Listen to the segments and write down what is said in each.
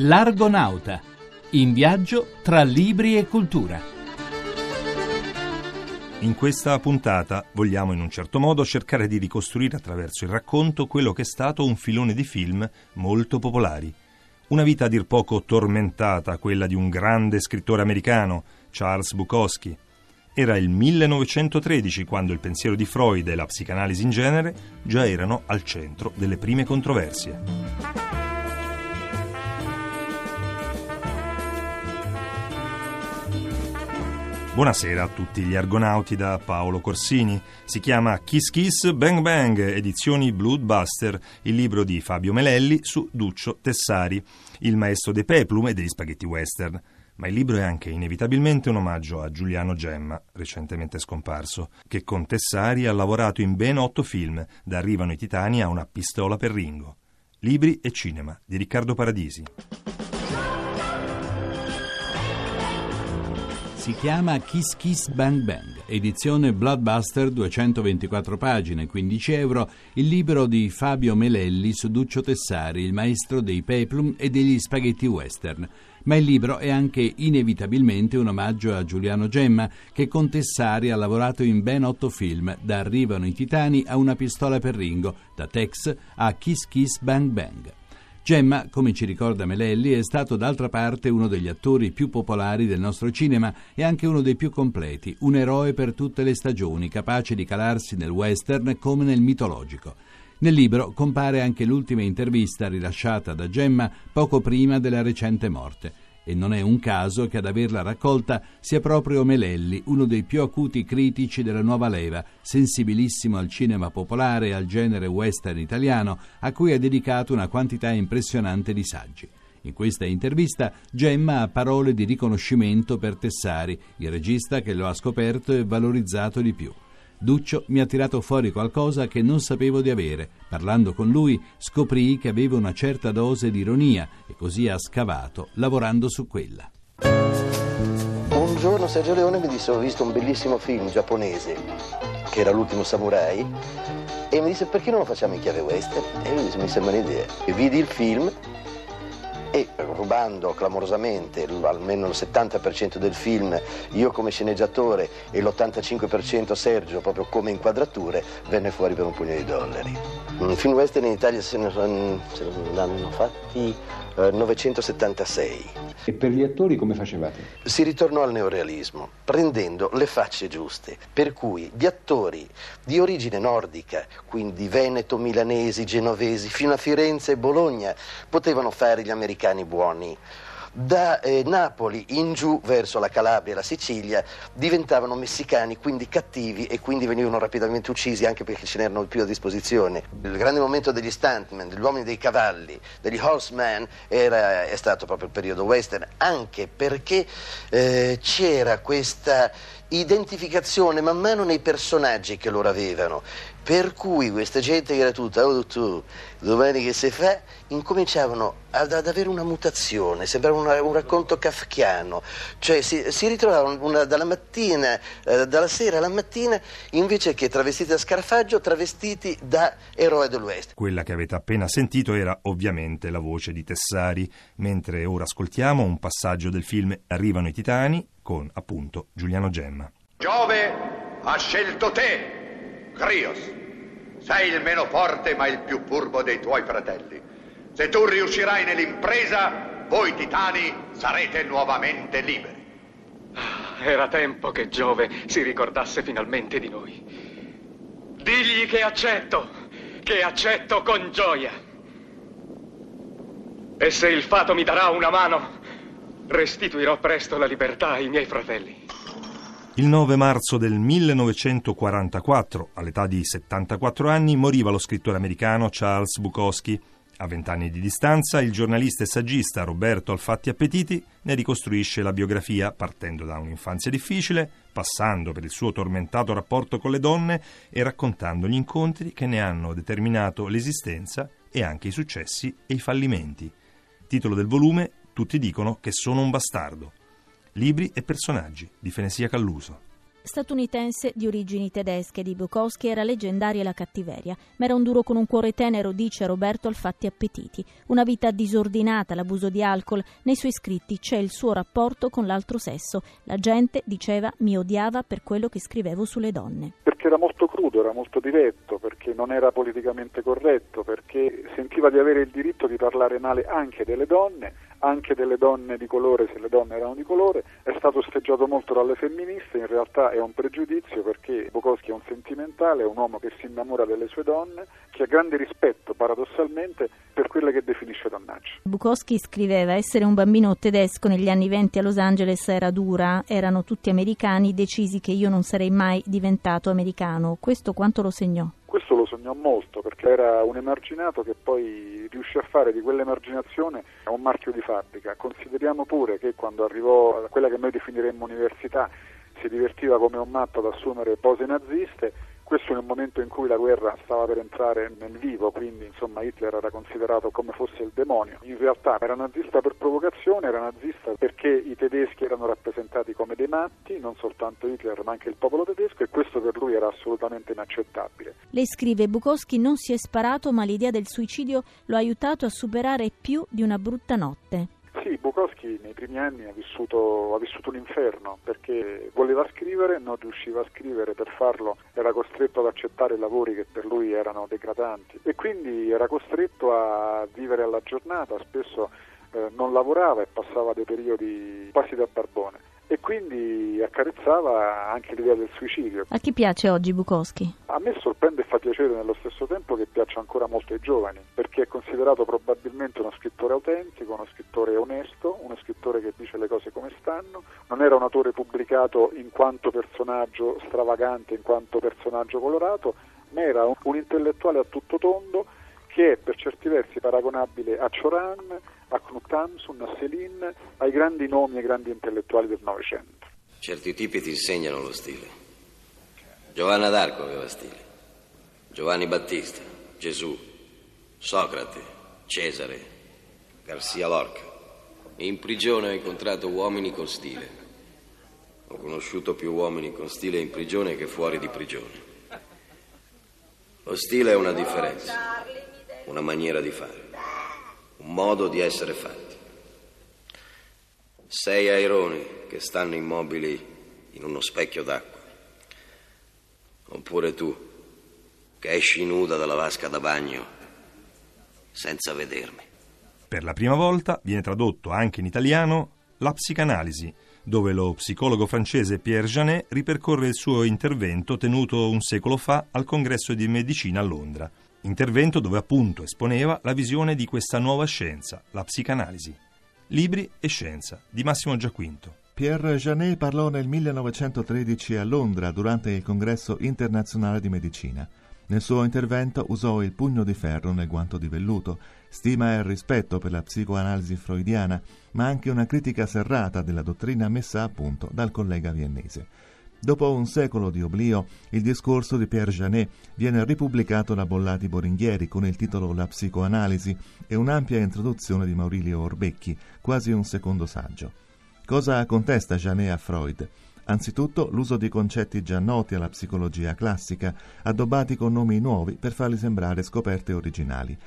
L'Argonauta, in viaggio tra libri e cultura. In questa puntata vogliamo in un certo modo cercare di ricostruire attraverso il racconto quello che è stato un filone di film molto popolari. Una vita a dir poco tormentata, quella di un grande scrittore americano, Charles Bukowski. Era il 1913 quando il pensiero di Freud e la psicanalisi in genere già erano al centro delle prime controversie. Buonasera a tutti gli argonauti da Paolo Corsini. Si chiama Kiss Kiss Bang Bang, edizioni Bloodbuster, il libro di Fabio Melelli su Duccio Tessari, il maestro dei peplum e degli spaghetti western. Ma il libro è anche inevitabilmente un omaggio a Giuliano Gemma, recentemente scomparso, che con Tessari ha lavorato in ben otto film, da Arrivano i Titani a Una pistola per Ringo. Libri e cinema di Riccardo Paradisi. Si chiama Kiss Kiss Bang Bang, edizione Bloodbuster, 224 pagine, 15 euro, il libro di Fabio Melelli su Duccio Tessari, il maestro dei peplum e degli spaghetti western. Ma il libro è anche inevitabilmente un omaggio a Giuliano Gemma, che con Tessari ha lavorato in ben otto film, da Arrivano i Titani a Una pistola per Ringo, da Tex a Kiss Kiss Bang Bang. Gemma, come ci ricorda Melelli, è stato d'altra parte uno degli attori più popolari del nostro cinema e anche uno dei più completi, un eroe per tutte le stagioni, capace di calarsi nel western come nel mitologico. Nel libro compare anche l'ultima intervista rilasciata da Gemma poco prima della recente morte e non è un caso che ad averla raccolta sia proprio Melelli, uno dei più acuti critici della nuova leva, sensibilissimo al cinema popolare e al genere western italiano, a cui ha dedicato una quantità impressionante di saggi. In questa intervista Gemma ha parole di riconoscimento per Tessari, il regista che lo ha scoperto e valorizzato di più. Duccio mi ha tirato fuori qualcosa che non sapevo di avere. Parlando con lui scoprii che aveva una certa dose di ironia e così ha scavato, lavorando su quella. Un giorno Sergio Leone mi disse ho visto un bellissimo film giapponese che era L'ultimo samurai e mi disse perché non lo facciamo in chiave western? E io disse mi sembra un'idea. E vidi il film e rubando clamorosamente almeno il 70% del film, io come sceneggiatore e l'85% Sergio proprio come inquadrature, venne fuori per un pugno di dollari. Un film western in Italia se ne, hanno fatti eh, 976. E per gli attori come facevate? Si ritornò al neorealismo, prendendo le facce giuste, per cui gli attori di origine nordica, quindi veneto, milanesi, genovesi, fino a Firenze e Bologna, potevano fare gli americani buoni da eh, Napoli in giù verso la Calabria e la Sicilia diventavano messicani, quindi cattivi e quindi venivano rapidamente uccisi anche perché ce n'erano più a disposizione. Il grande momento degli stuntmen, degli uomini dei cavalli, degli horsemen era, è stato proprio il periodo western, anche perché eh, c'era questa identificazione man mano nei personaggi che loro avevano. Per cui questa gente che era tutta, oh tu, domani che si fa, incominciavano ad, ad avere una mutazione, sembrava una, un racconto kafkiano, cioè si, si ritrovavano una, dalla mattina, eh, dalla sera alla mattina, invece che travestiti da Scarfaggio, travestiti da eroe dell'Ouest. Quella che avete appena sentito era ovviamente la voce di Tessari, mentre ora ascoltiamo un passaggio del film Arrivano i Titani con appunto Giuliano Gemma. Giove ha scelto te Crios, sei il meno forte ma il più furbo dei tuoi fratelli. Se tu riuscirai nell'impresa, voi titani sarete nuovamente liberi. Ah, era tempo che Giove si ricordasse finalmente di noi. Digli che accetto, che accetto con gioia. E se il fato mi darà una mano, restituirò presto la libertà ai miei fratelli. Il 9 marzo del 1944, all'età di 74 anni, moriva lo scrittore americano Charles Bukowski. A vent'anni di distanza, il giornalista e saggista Roberto Alfatti Appetiti ne ricostruisce la biografia partendo da un'infanzia difficile, passando per il suo tormentato rapporto con le donne e raccontando gli incontri che ne hanno determinato l'esistenza e anche i successi e i fallimenti. Titolo del volume Tutti dicono che sono un bastardo. Libri e personaggi di Fenesia Calluso. Statunitense di origini tedesche di Bukowski era leggendaria la cattiveria, ma era un duro con un cuore tenero, dice Roberto Alfatti Appetiti. Una vita disordinata, l'abuso di alcol. Nei suoi scritti c'è il suo rapporto con l'altro sesso. La gente, diceva, mi odiava per quello che scrivevo sulle donne. Perché era molto crudo, era molto diretto, perché non era politicamente corretto, perché sentiva di avere il diritto di parlare male anche delle donne anche delle donne di colore se le donne erano di colore, è stato osteggiato molto dalle femministe, in realtà è un pregiudizio perché Bukowski è un sentimentale, è un uomo che si innamora delle sue donne, che ha grande rispetto paradossalmente per quelle che definisce donnacce. Bukowski scriveva essere un bambino tedesco negli anni venti a Los Angeles era dura, erano tutti americani, decisi che io non sarei mai diventato americano. Questo quanto lo segnò? Questo lo sognò molto perché era un emarginato che poi riuscì a fare di quell'emarginazione un marchio di fabbrica. Consideriamo pure che quando arrivò a quella che noi definiremmo università si divertiva come un matto ad assumere pose naziste questo un momento in cui la guerra stava per entrare nel vivo, quindi insomma Hitler era considerato come fosse il demonio. In realtà era nazista per provocazione, era nazista perché i tedeschi erano rappresentati come dei matti, non soltanto Hitler ma anche il popolo tedesco e questo per lui era assolutamente inaccettabile. Lei scrive Bukowski non si è sparato ma l'idea del suicidio lo ha aiutato a superare più di una brutta notte. Sì, Bukowski nei primi anni ha vissuto, ha vissuto, un inferno perché voleva scrivere, non riusciva a scrivere, per farlo era costretto ad accettare lavori che per lui erano degradanti. E quindi era costretto a vivere alla giornata, spesso eh, non lavorava e passava dei periodi quasi da barbone e quindi accarezzava anche l'idea del suicidio. A chi piace oggi Bukowski? A me sorprende e fa piacere nello stesso tempo che piaccia ancora molto ai giovani, perché è considerato probabilmente uno scrittore autentico, uno scrittore onesto, uno scrittore che dice le cose come stanno, non era un autore pubblicato in quanto personaggio stravagante, in quanto personaggio colorato, ma era un, un intellettuale a tutto tondo che è per certi versi paragonabile a Cioran, a Knut Hamsun, a Céline, ai grandi nomi e grandi intellettuali del Novecento. Certi tipi ti insegnano lo stile. Giovanna d'Arco aveva stile, Giovanni Battista, Gesù, Socrate, Cesare, Garcia Lorca. In prigione ho incontrato uomini con stile. Ho conosciuto più uomini con stile in prigione che fuori di prigione. Lo stile è una differenza una maniera di fare, un modo di essere fatti. Sei aironi che stanno immobili in uno specchio d'acqua, oppure tu che esci nuda dalla vasca da bagno senza vedermi. Per la prima volta viene tradotto anche in italiano La psicanalisi, dove lo psicologo francese Pierre Janet ripercorre il suo intervento tenuto un secolo fa al congresso di medicina a Londra intervento dove appunto esponeva la visione di questa nuova scienza, la psicanalisi. Libri e scienza di Massimo Giaquinto. Pierre Janet parlò nel 1913 a Londra durante il congresso internazionale di medicina. Nel suo intervento usò il pugno di ferro nel guanto di velluto, stima e rispetto per la psicoanalisi freudiana, ma anche una critica serrata della dottrina messa a punto dal collega viennese. Dopo un secolo di oblio, il discorso di Pierre Janet viene ripubblicato da Bollati Boringhieri con il titolo La psicoanalisi e un'ampia introduzione di Maurilio Orbecchi, quasi un secondo saggio. Cosa contesta Janet a Freud? Anzitutto l'uso di concetti già noti alla psicologia classica, addobbati con nomi nuovi per farli sembrare scoperte originali.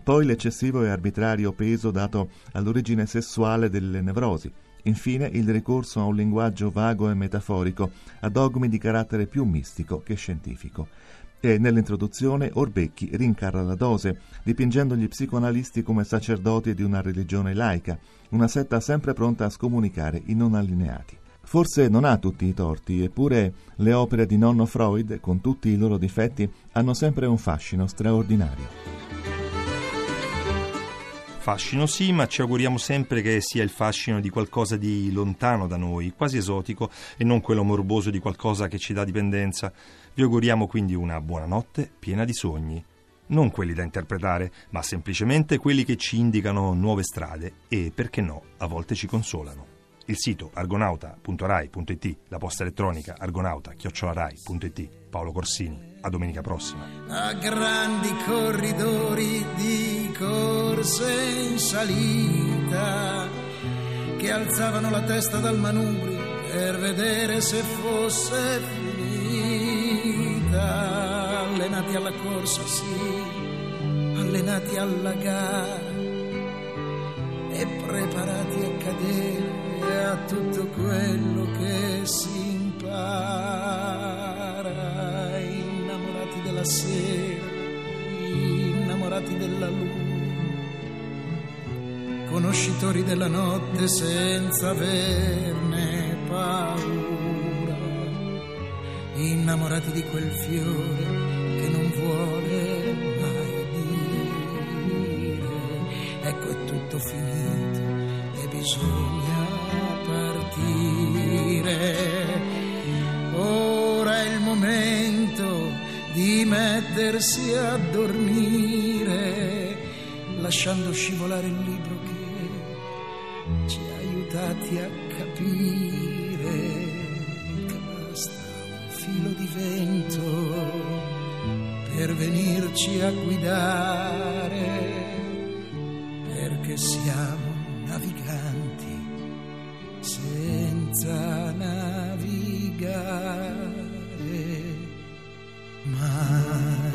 Poi l'eccessivo e arbitrario peso dato all'origine sessuale delle nevrosi, Infine il ricorso a un linguaggio vago e metaforico, a dogmi di carattere più mistico che scientifico. E nell'introduzione Orbecchi rincarra la dose, dipingendo gli psicoanalisti come sacerdoti di una religione laica, una setta sempre pronta a scomunicare i non allineati. Forse non ha tutti i torti, eppure le opere di nonno Freud, con tutti i loro difetti, hanno sempre un fascino straordinario. Fascino sì, ma ci auguriamo sempre che sia il fascino di qualcosa di lontano da noi, quasi esotico, e non quello morboso di qualcosa che ci dà dipendenza. Vi auguriamo quindi una buona notte piena di sogni. Non quelli da interpretare, ma semplicemente quelli che ci indicano nuove strade e, perché no, a volte ci consolano il sito argonauta.rai.it, la posta elettronica argonauta.rai.it. Paolo Corsini, a domenica prossima. A grandi corridori di corse in salita che alzavano la testa dal manubrio per vedere se fosse finita. Allenati alla corsa, sì, allenati alla gara e preparati a cadere a tutto quello che si impara. Innamorati della sera, innamorati della luna conoscitori della notte senza averne paura, innamorati di quel fiore che non vuole mai dire, ecco è tutto finito e bisogna partire. Ora è il momento di mettersi a dormire, lasciando scivolare il libro arrivati a capire che basta un filo di vento per venirci a guidare, perché siamo naviganti senza navigare mai.